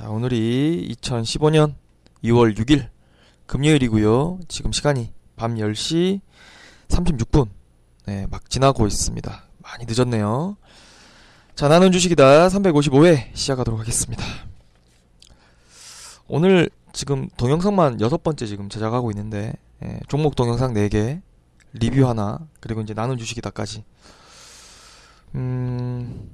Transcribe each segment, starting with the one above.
자 오늘이 2015년 2월 6일 금요일이고요. 지금 시간이 밤 10시 36분 네, 막 지나고 있습니다. 많이 늦었네요. 자 나는 주식이다 355회 시작하도록 하겠습니다. 오늘 지금 동영상만 여섯 번째 지금 제작하고 있는데 예, 종목 동영상 4개 리뷰 하나 그리고 이제 나는 주식이다까지 음,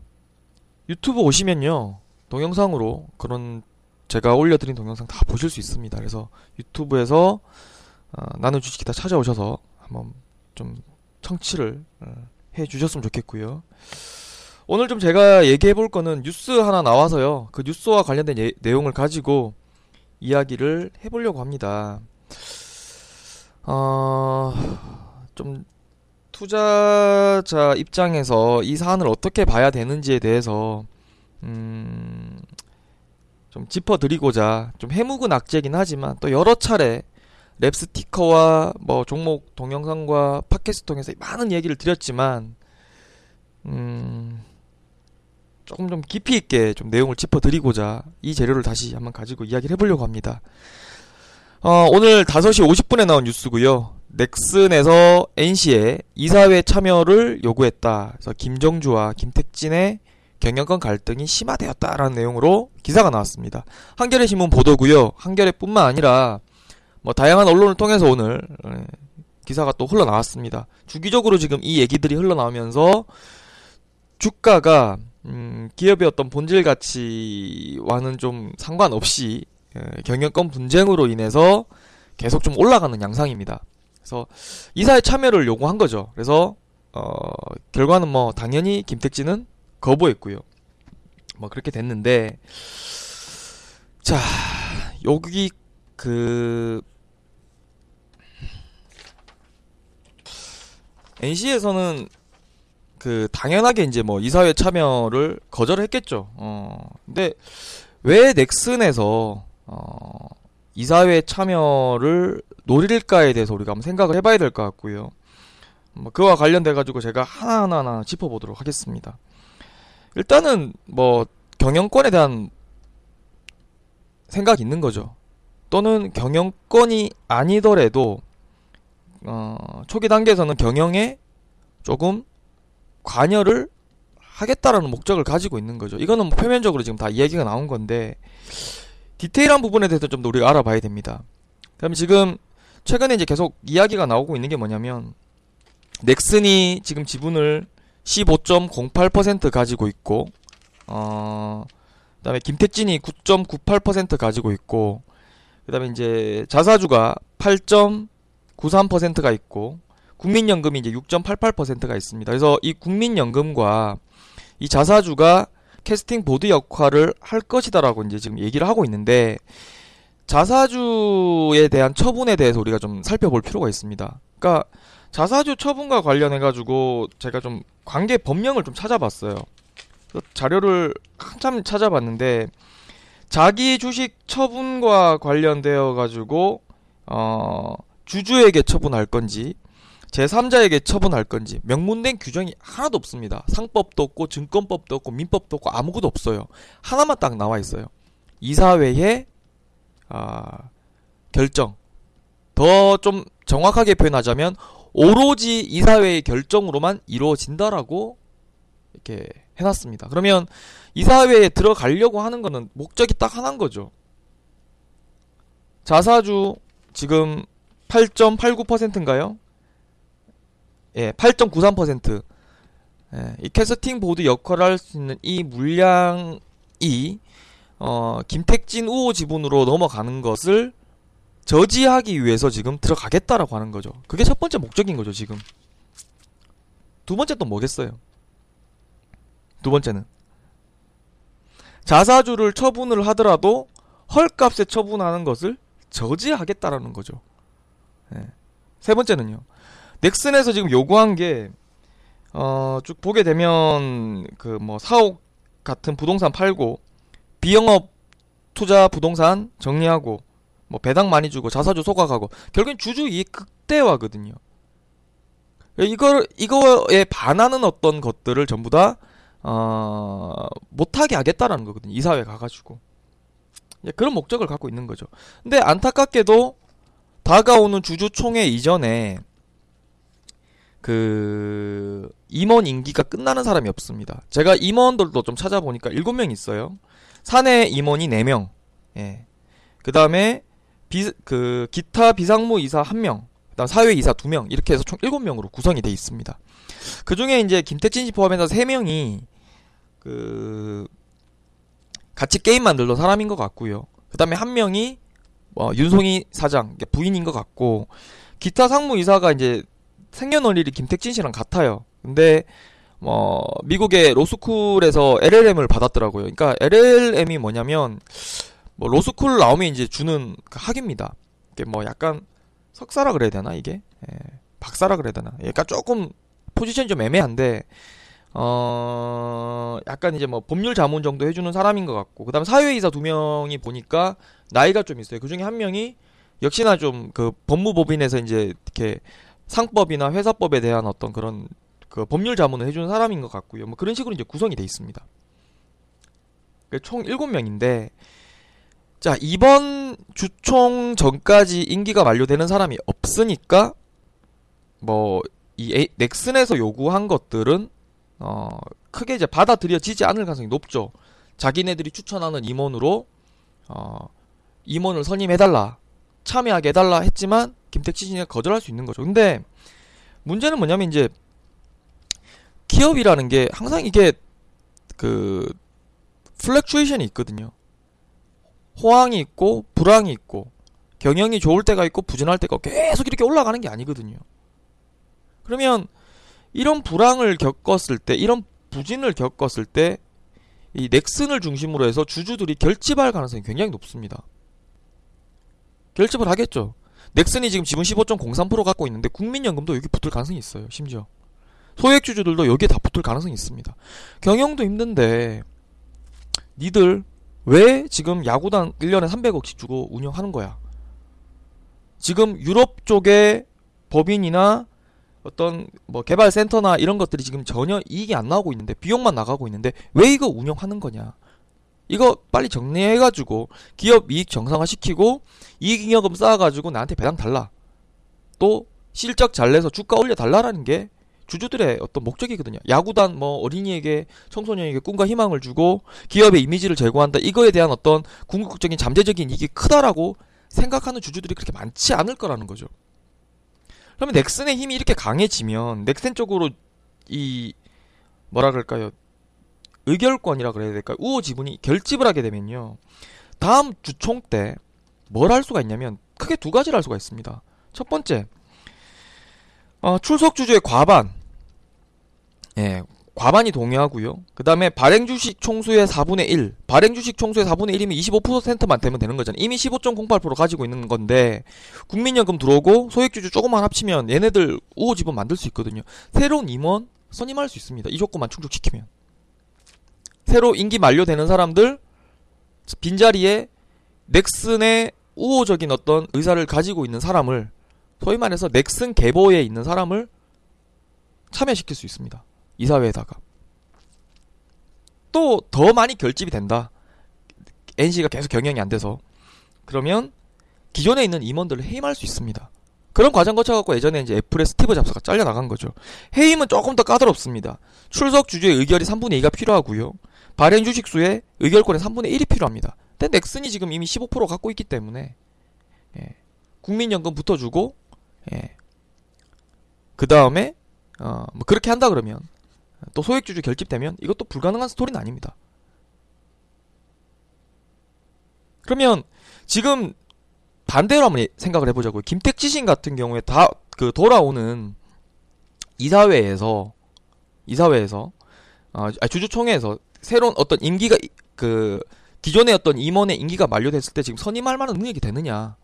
유튜브 오시면요. 동영상으로 그런 제가 올려드린 동영상 다 보실 수 있습니다. 그래서 유튜브에서 어, 나는 주식이다 찾아오셔서 한번 좀 청취를 어, 해 주셨으면 좋겠고요. 오늘 좀 제가 얘기해 볼 거는 뉴스 하나 나와서요. 그 뉴스와 관련된 예, 내용을 가지고 이야기를 해 보려고 합니다. 어, 좀 투자자 입장에서 이 사안을 어떻게 봐야 되는지에 대해서 음, 좀 짚어드리고자 좀 해묵은 악재긴 하지만 또 여러 차례 랩 스티커와 뭐 종목 동영상과 팟캐스트 통해서 많은 얘기를 드렸지만 음, 조금 좀 깊이 있게 좀 내용을 짚어드리고자 이 재료를 다시 한번 가지고 이야기를 해보려고 합니다. 어, 오늘 5시 50분에 나온 뉴스고요. 넥슨에서 NC에 이사회 참여를 요구했다. 그래서 김정주와 김택진의 경영권 갈등이 심화되었다라는 내용으로 기사가 나왔습니다. 한겨레 신문 보도고요. 한겨레뿐만 아니라 뭐 다양한 언론을 통해서 오늘 예, 기사가 또 흘러나왔습니다. 주기적으로 지금 이 얘기들이 흘러나오면서 주가가 음, 기업의 어떤 본질 가치와는 좀 상관없이 예, 경영권 분쟁으로 인해서 계속 좀 올라가는 양상입니다. 그래서 이사회 참여를 요구한 거죠. 그래서 어, 결과는 뭐 당연히 김택진은 거부했고요. 뭐 그렇게 됐는데 자 여기 그 NC에서는 그 당연하게 이제 뭐 이사회 참여를 거절했겠죠. 어 근데 왜 넥슨에서 어 이사회 참여를 노릴까에 대해서 우리가 한번 생각을 해봐야 될 것 같고요. 뭐 그와 관련돼 가지고 제가 하나하나 하나 짚어보도록 하겠습니다. 일단은 뭐 경영권에 대한 생각이 있는 거죠. 또는 경영권이 아니더라도 어, 초기 단계에서는 경영에 조금 관여를 하겠다라는 목적을 가지고 있는 거죠. 이거는 뭐 표면적으로 지금 다 이야기가 나온 건데 디테일한 부분에 대해서 좀 더 우리가 알아봐야 됩니다. 그럼 지금 최근에 이제 계속 이야기가 나오고 있는 게 뭐냐면 넥슨이 지금 지분을 15.08% 가지고 있고 어 그다음에 김택진이 9.98% 가지고 있고 그다음에 이제 자사주가 8.93%가 있고 국민연금이 이제 6.88%가 있습니다. 그래서 이 국민연금과 이 자사주가 캐스팅 보드 역할을 할 것이다라고 이제 지금 얘기를 하고 있는데 자사주에 대한 처분에 대해서 우리가 좀 살펴볼 필요가 있습니다. 그러니까 자사주 처분과 관련해 가지고 제가 좀 관계 법령을 좀 찾아봤어요. 자료를 한참 찾아봤는데 자기 주식 처분과 관련되어 가지고 어 주주에게 처분할 건지 제3자에게 처분할 건지 명문된 규정이 하나도 없습니다. 상법도 없고 증권법도 없고 민법도 없고 아무것도 없어요. 하나만 딱 나와 있어요. 이사회의 아, 결정. 더 좀 정확하게 표현하자면 오로지 이사회의 결정으로만 이루어진다라고 이렇게 해놨습니다. 그러면 이사회에 들어가려고 하는 거는 목적이 딱 하나인 거죠. 자사주 지금 8.89%인가요? 예, 8.93%. 예, 이 캐스팅 보드 역할을 할 수 있는 이 물량이 어, 김택진 우호 지분으로 넘어가는 것을 저지하기 위해서 지금 들어가겠다라고 하는 거죠. 그게 첫 번째 목적인 거죠, 지금. 두 번째 또 뭐겠어요? 두 번째는 자사주를 처분을 하더라도 헐값에 처분하는 것을 저지하겠다라는 거죠. 예. 세 번째는요. 넥슨에서 지금 요구한 게, 어, 쭉 보게 되면, 그, 뭐, 사옥 같은 부동산 팔고, 비영업 투자 부동산 정리하고, 뭐, 배당 많이 주고, 자사주 소각하고, 결국엔 주주 이익 극대화거든요. 이걸, 이거에 반하는 어떤 것들을 전부 다, 어, 못하게 하겠다라는 거거든요. 이사회 가가지고. 예, 그런 목적을 갖고 있는 거죠. 근데 안타깝게도 다가오는 주주총회 이전에 그 임원 임기가 끝나는 사람이 없습니다. 제가 임원들도 좀 찾아보니까 7명 있어요. 사내 임원이 4명. 예. 그다음에 비, 그 기타 비상무 이사 1명. 그다음 사회 이사 2명. 이렇게 해서 총 7명으로 구성이 돼 있습니다. 그 중에 이제 김택진 씨 포함해서 3명이 그 같이 게임 만들던 사람인 것 같고요. 그다음에 한 명이 어, 윤송이 사장 부인인 것 같고 기타 상무 이사가 이제 생년월일이 김택진 씨랑 같아요. 근데 뭐 미국의 로스쿨에서 LLM을 받았더라고요. 그러니까 LLM이 뭐냐면 뭐 로스쿨 나오면 이제 주는 그 학입니다. 이게 뭐 약간 석사라 그래야 되나 이게? 예, 박사라 그래야 되나? 그러니까 조금 포지션이 좀 애매한데 어 약간 이제 뭐 법률 자문 정도 해주는 사람인 것 같고 그다음 에 사회이사 두 명이 보니까 나이가 좀 있어요. 그 중에 한 명이 역시나 좀 그 법무법인에서 이제 이렇게 상법이나 회사법에 대한 어떤 그런 그 법률 자문을 해주는 사람인 것 같고요. 뭐 그런 식으로 이제 구성이 돼 있습니다. 그총 7명인데 자 이번 주총 전까지 임기가 만료되는 사람이 없으니까 뭐 이 넥슨에서 요구한 것들은 어 크게 이제 받아들여지지 않을 가능성이 높죠. 자기네들이 추천하는 임원으로 어 임원을 선임해달라 참여하게 해달라 했지만 김택진 씨가 거절할 수 있는 거죠. 근데 문제는 뭐냐면 이제 기업이라는 게 항상 이게 그 fluctuation이 있거든요. 호황이 있고 불황이 있고 경영이 좋을 때가 있고 부진할 때가 계속 이렇게 올라가는 게 아니거든요. 그러면 이런 불황을 겪었을 때 이런 부진을 겪었을 때 이 넥슨을 중심으로 해서 주주들이 결집할 가능성이 굉장히 높습니다. 결집을 하겠죠. 넥슨이 지금 지분 15.03% 갖고 있는데 국민연금도 여기 붙을 가능성이 있어요. 심지어 소액 주주들도 여기에 다 붙을 가능성이 있습니다. 경영도 힘든데 니들 왜 지금 야구단 1년에 300억씩 주고 운영하는 거야? 지금 유럽 쪽에 법인이나 어떤 뭐 개발 센터나 이런 것들이 지금 전혀 이익이 안 나오고 있는데 비용만 나가고 있는데 왜 이거 운영하는 거냐? 이거 빨리 정리해가지고 기업 이익 정상화 시키고 이익잉여금 쌓아가지고 나한테 배당 달라. 또 실적 잘 내서 주가 올려 달라라는 게 주주들의 어떤 목적이거든요. 야구단 뭐 어린이에게 청소년에게 꿈과 희망을 주고 기업의 이미지를 제고한다. 이거에 대한 어떤 궁극적인 잠재적인 이익이 크다라고 생각하는 주주들이 그렇게 많지 않을 거라는 거죠. 그러면 넥슨의 힘이 이렇게 강해지면 넥슨 쪽으로 이 뭐라 그럴까요? 의결권이라 그래야 될까요? 우호 지분이 결집을 하게 되면요. 다음 주총 때 뭘 할 수가 있냐면 크게 두 가지를 할 수가 있습니다. 첫 번째, 어, 출석 주주의 과반, 예, 과반이 동의하고요. 그 다음에 발행 주식 총수의 4분의 1, 발행 주식 총수의 4분의 1이면 25%만 되면 되는 거잖아요. 이미 15.08% 가지고 있는 건데 국민연금 들어오고 소액주주 조금만 합치면 얘네들 우호 지분 만들 수 있거든요. 새로운 임원 선임할 수 있습니다. 이 조건만 충족시키면. 새로 임기 만료되는 사람들 빈자리에 넥슨의 우호적인 어떤 의사를 가지고 있는 사람을 소위 말해서 넥슨 계보에 있는 사람을 참여시킬 수 있습니다. 이사회에다가. 또 더 많이 결집이 된다. NC가 계속 경영이 안 돼서. 그러면 기존에 있는 임원들을 해임할 수 있습니다. 그런 과정 거쳐갖고 예전에 이제 애플의 스티브 잡스가 잘려나간 거죠. 해임은 조금 더 까다롭습니다. 출석 주주의 의결이 3분의 2가 필요하고요. 발행 주식수의 의결권의 3분의 1이 필요합니다. 근데 넥슨이 지금 이미 15% 갖고 있기 때문에 예. 국민연금 붙어주고 예. 그 다음에 어, 뭐 그렇게 한다 그러면 또 소액주주 결집되면 이것도 불가능한 스토리는 아닙니다. 그러면 지금 반대로 한번 생각을 해보자고요. 김택지신 같은 경우에 다 그 돌아오는 이사회에서 이사회에서 어, 주주총회에서 새로운 어떤 임기가 그 기존의 어떤 임원의 임기가 만료됐을 때 지금 선임할 만한 능력이 되느냐?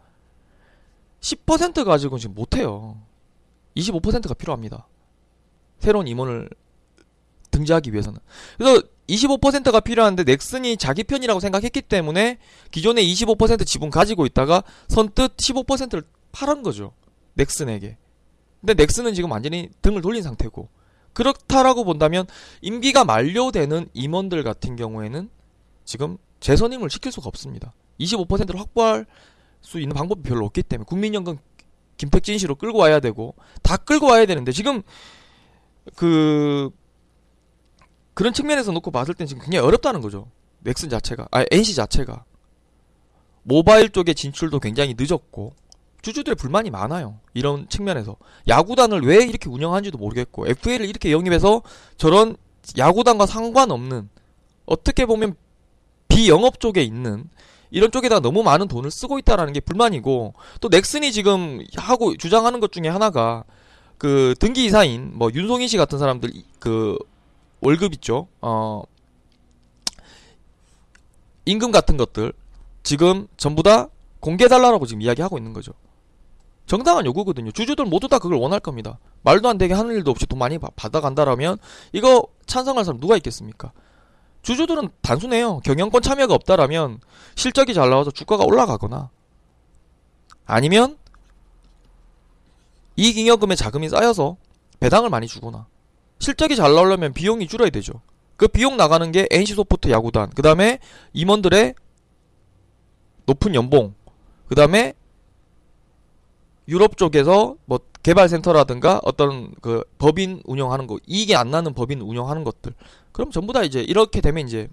10% 가지고는 지금 못해요. 25%가 필요합니다. 새로운 임원을 등재하기 위해서는. 그래서 25%가 필요한데 넥슨이 자기 편이라고 생각했기 때문에 기존에 25% 지분 가지고 있다가 선뜻 15%를 팔은 거죠. 넥슨에게. 근데 넥슨은 지금 완전히 등을 돌린 상태고. 그렇다라고 본다면 임기가 만료되는 임원들 같은 경우에는 지금 재선임을 시킬 수가 없습니다. 25%를 확보할 수 있는 방법이 별로 없기 때문에 국민연금 김택진 씨로 끌고 와야 되고 다 끌고 와야 되는데 지금 그 그런 측면에서 놓고 봤을 땐 지금 굉장히 어렵다는 거죠. 넥슨 자체가 아 NC 자체가 모바일 쪽의 진출도 굉장히 늦었고 주주들의 불만이 많아요. 이런 측면에서 야구단을 왜 이렇게 운영하는지도 모르겠고 FA를 이렇게 영입해서 저런 야구단과 상관없는 어떻게 보면 비영업 쪽에 있는 이런 쪽에다가 너무 많은 돈을 쓰고 있다라는 게 불만이고 또 넥슨이 지금 하고 주장하는 것 중에 하나가 그 등기 이사인 뭐 윤송인 씨 같은 사람들 그 월급 있죠. 어 임금 같은 것들 지금 전부 다 공개 달라라고 지금 이야기하고 있는 거죠. 정당한 요구거든요. 주주들 모두 다 그걸 원할 겁니다. 말도 안 되게 하는 일도 없이 돈 많이 받아간다라면 이거 찬성할 사람 누가 있겠습니까? 주주들은 단순해요. 경영권 참여가 없다라면 실적이 잘 나와서 주가가 올라가거나 아니면 이익잉여금의 자금이 쌓여서 배당을 많이 주거나 실적이 잘 나오려면 비용이 줄어야 되죠. 그 비용 나가는 게 NC소프트 야구단, 그 다음에 임원들의 높은 연봉, 그 다음에 유럽 쪽에서 뭐 개발센터라든가 어떤 그 법인 운영하는 거 이익이 안 나는 법인 운영하는 것들 그럼 전부 다 이제 이렇게 되면 이제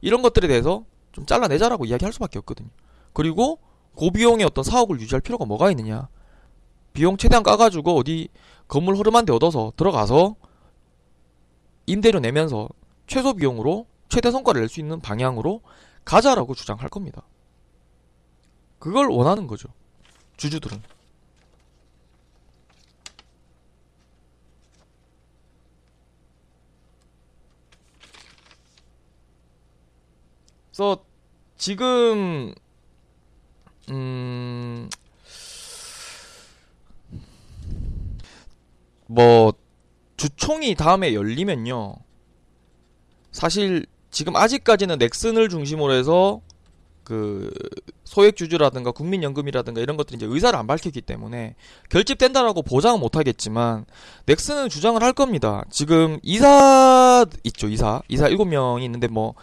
이런 것들에 대해서 좀 잘라내자라고 이야기할 수밖에 없거든요. 그리고 고비용의 어떤 사업을 유지할 필요가 뭐가 있느냐? 비용 최대한 까가지고 어디 건물 흐름한 데 얻어서 들어가서 임대료 내면서 최소 비용으로 최대 성과를 낼 수 있는 방향으로 가자라고 주장할 겁니다. 그걸 원하는 거죠. 주주들은. 그래서 지금 음, 뭐 주총이 다음에 열리면요. 사실 지금 아직까지는 넥슨을 중심으로 해서 그 소액 주주라든가 국민연금이라든가 이런 것들이 이제 의사를 안 밝혔기 때문에 결집된다라고 보장은 못 하겠지만 넥슨은 주장을 할 겁니다. 지금 이사 있죠, 이사. 이사 7명이 있는데 뭐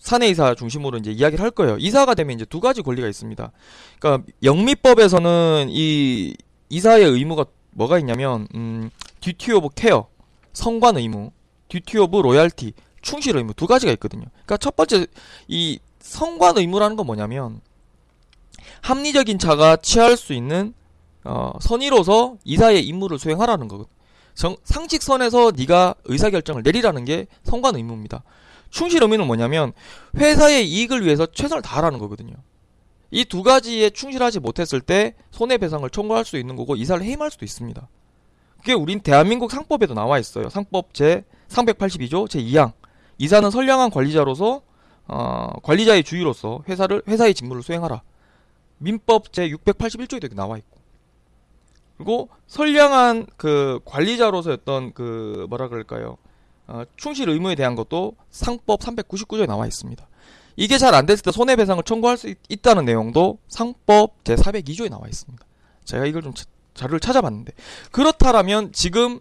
사내 이사 중심으로 이제 이야기를 할 거예요. 이사가 되면 이제 두 가지 권리가 있습니다. 그러니까 영미법에서는 이 이사의 의무가 뭐가 있냐면 음, duty of care, 선관 의무, duty of loyalty, 충실 의무 두 가지가 있거든요. 그러니까 첫 번째 이 선관 의무라는 건 뭐냐면 합리적인 자가 취할 수 있는 어, 선의로서 이사의 임무를 수행하라는 거거든. 정, 상식선에서 네가 의사결정을 내리라는 게 선관 의무입니다. 충실 의미는 뭐냐면 회사의 이익을 위해서 최선을 다하라는 거거든요. 이 두 가지에 충실하지 못했을 때 손해배상을 청구할 수 있는 거고 이사를 해임할 수도 있습니다. 그게 우린 대한민국 상법에도 나와 있어요. 상법 제 382조 제 2항. 이사는 선량한 관리자로서 어, 관리자의 주의로서 회사를 회사의 직무를 수행하라. 민법 제 681조에도 이렇게 나와 있고. 그리고 선량한 그 관리자로서 어떤 그 뭐라 그럴까요? 어, 충실 의무에 대한 것도 상법 399조에 나와 있습니다. 이게 잘 안 됐을 때 손해배상을 청구할 수 있, 다는 내용도 상법 제 402조에 나와 있습니다. 제가 이걸 좀 자료를 찾아봤는데 그렇다라면 지금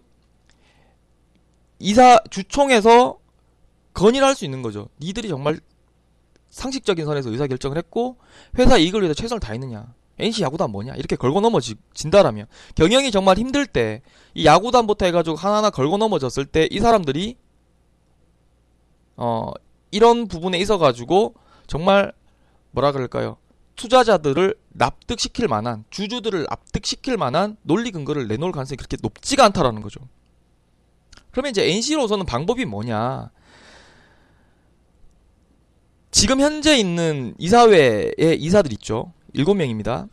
이사 주총에서 건의를 할 수 있는 거죠. 니들이 정말 상식적인 선에서 의사결정을 했고 회사 이익을 위해서 최선을 다했느냐. NC 야구단 뭐냐 이렇게 걸고 넘어진다라면 경영이 정말 힘들 때 이 야구단부터 해가지고 하나하나 걸고 넘어졌을 때 이 사람들이 어 이런 부분에 있어가지고 정말 뭐라 그럴까요 투자자들을 납득시킬 만한 주주들을 납득시킬 만한 논리 근거를 내놓을 가능성이 그렇게 높지가 않다라는 거죠. 그러면 이제 NC로서는 방법이 뭐냐? 지금 현재 있는 이사회의 이사들 있죠. 7명입니다.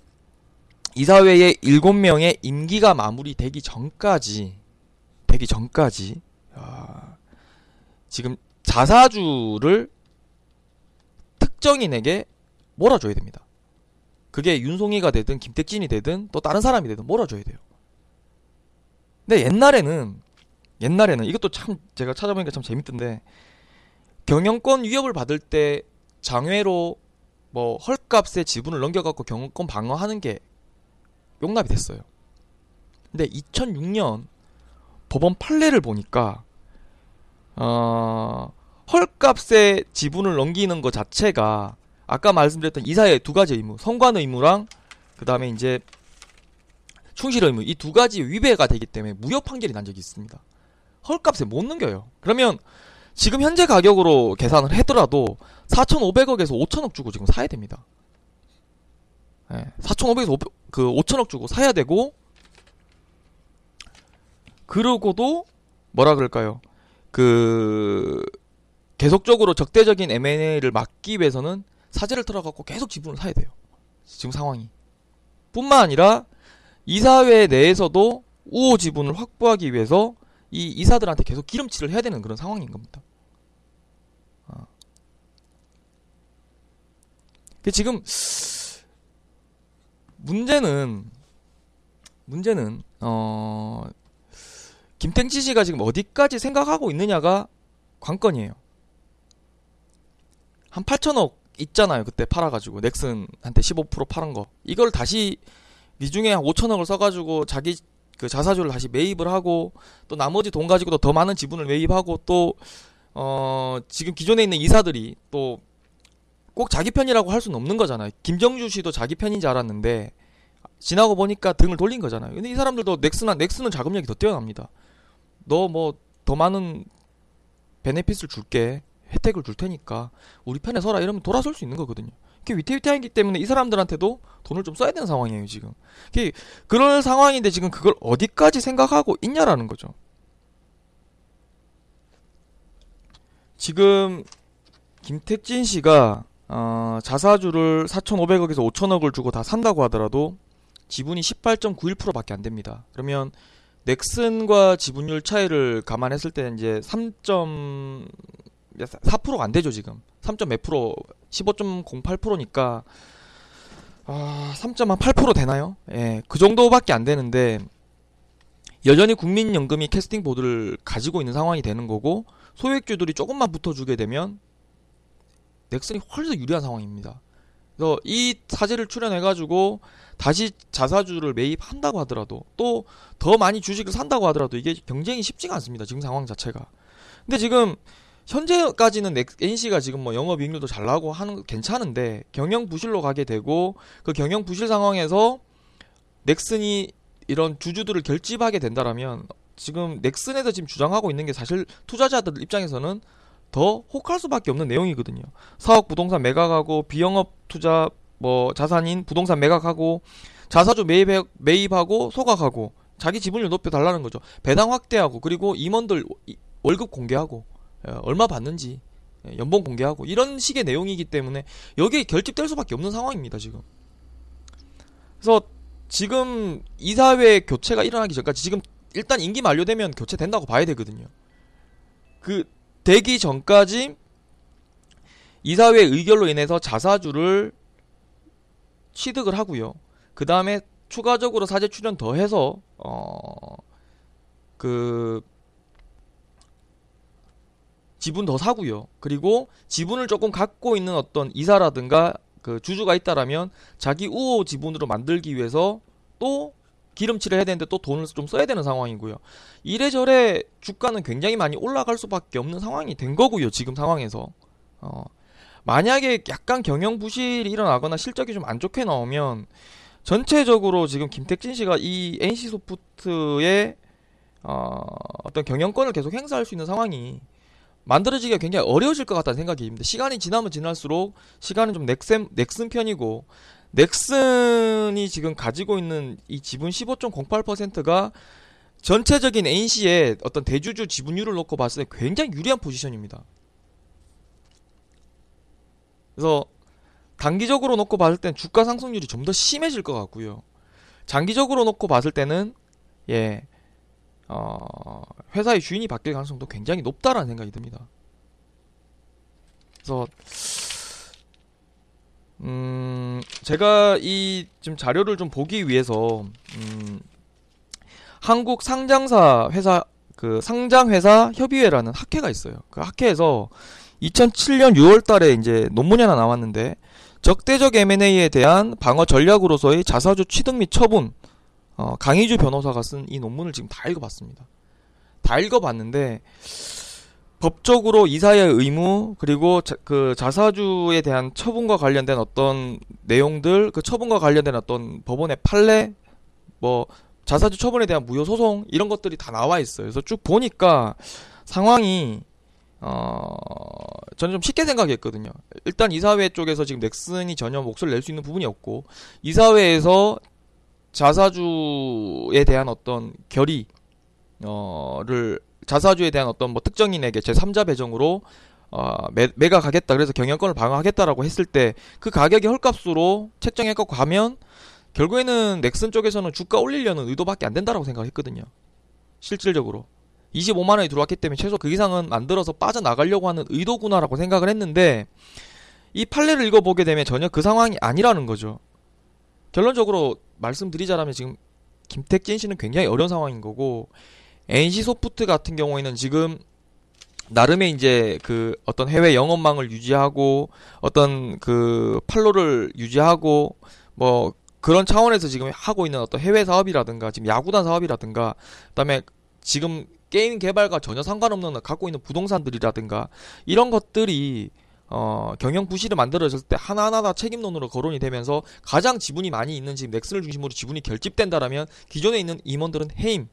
이사회의 7명의 임기가 마무리되기 전까지 되기 전까지 아, 지금 자사주를 특정인에게 몰아줘야 됩니다. 그게 윤송이가 되든 김택진이 되든 또 다른 사람이 되든 몰아줘야 돼요. 근데 옛날에는 옛날에는 이것도 참 제가 찾아보니까 참 재밌던데 경영권 위협을 받을 때 장외로 뭐 헐값에 지분을 넘겨갖고 경영권 방어하는 게 용납이 됐어요. 근데 2006년 법원 판례를 보니까 어 헐값에 지분을 넘기는 것 자체가 아까 말씀드렸던 이사의 두 가지 의무, 성관 의무랑 그 다음에 이제 충실 의무 이 두 가지 위배가 되기 때문에 무효 판결이 난 적이 있습니다. 헐값에 못 넘겨요. 그러면 지금 현재 가격으로 계산을 하더라도 4,500억에서 5천억 주고 지금 사야 됩니다. 예, 4,500에서 500, 그 5천억 주고 사야 되고 그러고도 뭐라 그럴까요? 그 계속적으로 적대적인 M&A를 막기 위해서는 사재를 털어갖고 계속 지분을 사야 돼요. 지금 상황이. 뿐만 아니라 이사회 내에서도 우호 지분을 확보하기 위해서 이 이사들한테 계속 기름칠을 해야 되는 그런 상황인 겁니다. 어. 그 지금 문제는 문제는 어 김택지 씨가 지금 어디까지 생각하고 있느냐가 관건이에요. 한 8천억 있잖아요. 그때 팔아가지고 넥슨한테 15% 팔은 거. 이걸 다시 미중에 한 5천억을 써가지고 자기 그 자사주를 다시 매입을 하고 또 나머지 돈 가지고도 더 많은 지분을 매입하고 또 어, 지금 기존에 있는 이사들이 또 꼭 자기 편이라고 할 수는 없는 거잖아요. 김정주 씨도 자기 편인 줄 알았는데 지나고 보니까 등을 돌린 거잖아요. 근데 이 사람들도 넥슨한 넥슨은 자금력이 더 뛰어납니다. 너 뭐 더 많은 베네핏을 줄게. 혜택을 줄 테니까 우리 편에 서라 이러면 돌아설 수 있는 거거든요. 그게 위태위태하기 때문에 이 사람들한테도 돈을 좀 써야 되는 상황이에요, 지금. 그게 그런 상황인데 지금 그걸 어디까지 생각하고 있냐라는 거죠. 지금 김택진 씨가 어, 자사주를 4,500억에서 5,000억을 주고 다 산다고 하더라도 지분이 18.91%밖에 안 됩니다. 그러면 넥슨과 지분율 차이를 감안했을 때 이제 3.4%가 안 되죠, 지금. 3.몇 프로, 15.08%니까 아, 3.8% 되나요? 예, 그 정도밖에 안 되는데 여전히 국민연금이 캐스팅 보드를 가지고 있는 상황이 되는 거고 소액주들이 조금만 붙어주게 되면 넥슨이 훨씬 더 유리한 상황입니다. 그래서 이 사재를 출연해가지고 다시 자사주를 매입한다고 하더라도 또 더 많이 주식을 산다고 하더라도 이게 경쟁이 쉽지가 않습니다. 지금 상황 자체가. 근데 지금 현재까지는 NC가 지금 뭐 영업 이익률도 잘 나고 하는 거 괜찮은데 경영 부실로 가게 되고 그 경영 부실 상황에서 넥슨이 이런 주주들을 결집하게 된다라면 지금 넥슨에서 지금 주장하고 있는 게 사실 투자자들 입장에서는 더 혹할 수밖에 없는 내용이거든요. 사업 부동산 매각하고 비영업 투자 뭐 자산인 부동산 매각하고 자사주 매입 매입하고 소각하고 자기 지분을 높여 달라는 거죠. 배당 확대하고 그리고 임원들 월급 공개하고 예, 얼마 받는지 예, 연봉 공개하고 이런 식의 내용이기 때문에 여기에 결집될 수밖에 없는 상황입니다 지금. 그래서 지금 이사회 교체가 일어나기 전까지 지금 일단 임기 만료되면 교체된다고 봐야 되거든요. 그 되기 전까지 이사회 의결로 인해서 자사주를 취득을 하고요. 그 다음에 추가적으로 사제 출연 더해서 어그 지분 더 사고요. 그리고 지분을 조금 갖고 있는 어떤 이사라든가 그 주주가 있다라면 자기 우호 지분으로 만들기 위해서 또 기름칠을 해야 되는데 또 돈을 좀 써야 되는 상황이고요. 이래저래 주가는 굉장히 많이 올라갈 수밖에 없는 상황이 된 거고요. 지금 상황에서. 어, 만약에 약간 경영 부실이 일어나거나 실적이 좀 안 좋게 나오면 전체적으로 지금 김택진 씨가 이 NC 소프트의 어, 어떤 경영권을 계속 행사할 수 있는 상황이 만들어지기가 굉장히 어려워질 것 같다는 생각이 듭니다. 시간이 지나면 지날수록 시간은 좀 넥슨, 넥슨 편이고 넥슨이 지금 가지고 있는 이 지분 15.08%가 전체적인 NC의 어떤 대주주 지분율을 놓고 봤을 때 굉장히 유리한 포지션입니다. 그래서 단기적으로 놓고 봤을 땐 주가 상승률이 좀 더 심해질 것 같고요. 장기적으로 놓고 봤을 때는 예 어, 회사의 주인이 바뀔 가능성도 굉장히 높다라는 생각이 듭니다. 그래서 음, 제가 이 지금 자료를 좀 보기 위해서 음, 한국 상장사 회사 그 상장회사 협의회라는 학회가 있어요. 그 학회에서 2007년 6월달에 이제 논문이 하나 나왔는데 적대적 M&A에 대한 방어 전략으로서의 자사주 취득 및 처분 어, 강희주 변호사가 쓴 이 논문을 지금 다 읽어봤습니다. 다 읽어봤는데 법적으로 이사의 의무 그리고 자, 그 자사주에 대한 처분과 관련된 어떤 내용들 그 처분과 관련된 어떤 법원의 판례 뭐 자사주 처분에 대한 무효 소송 이런 것들이 다 나와 있어요. 그래서 쭉 보니까 상황이 어 저는 좀 쉽게 생각했거든요. 일단 이사회 쪽에서 지금 넥슨이 전혀 목소리를 낼 수 있는 부분이 없고 이사회에서 자사주에 대한 어떤 결의 어를 자사주에 대한 어떤 뭐 특정인에게 제 3자 배정으로 어, 매, 매각하겠다 그래서 경영권을 방어하겠다라고 했을 때 그 가격이 헐값으로 책정해 갖고 가면 결국에는 넥슨 쪽에서는 주가 올리려는 의도밖에 안 된다라고 생각했거든요. 실질적으로 25만 원이 들어왔기 때문에 최소 그 이상은 만들어서 빠져나가려고 하는 의도구나라고 생각을 했는데 이 판례를 읽어보게 되면 전혀 그 상황이 아니라는 거죠. 결론적으로 말씀드리자라면 지금 김택진 씨는 굉장히 어려운 상황인 거고 NC 소프트 같은 경우에는 지금 나름의 이제 그 어떤 해외 영업망을 유지하고 어떤 그 판로를 유지하고 뭐 그런 차원에서 지금 하고 있는 어떤 해외 사업이라든가 지금 야구단 사업이라든가 그다음에 지금 게임 개발과 전혀 상관없는 갖고 있는 부동산들이라든가 이런 것들이 어, 경영 부실을 만들어졌을 때 하나하나 다 책임론으로 거론이 되면서 가장 지분이 많이 있는 지금 넥슨을 중심으로 지분이 결집된다라면 기존에 있는 임원들은 해임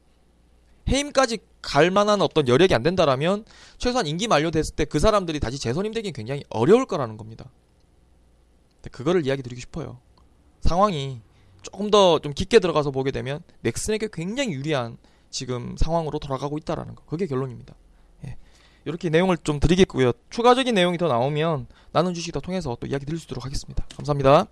해임까지 갈 만한 어떤 여력이 안 된다라면 최소한 임기 만료됐을 때 그 사람들이 다시 재선임되기 굉장히 어려울 거라는 겁니다. 그거를 이야기 드리고 싶어요. 상황이 조금 더 좀 깊게 들어가서 보게 되면 넥슨에게 굉장히 유리한 지금 상황으로 돌아가고 있다라는 거. 그게 결론입니다. 예. 이렇게 내용을 좀 드리겠고요. 추가적인 내용이 더 나오면 나눈 주식 더 통해서 또 이야기 드릴 수 있도록 하겠습니다. 감사합니다.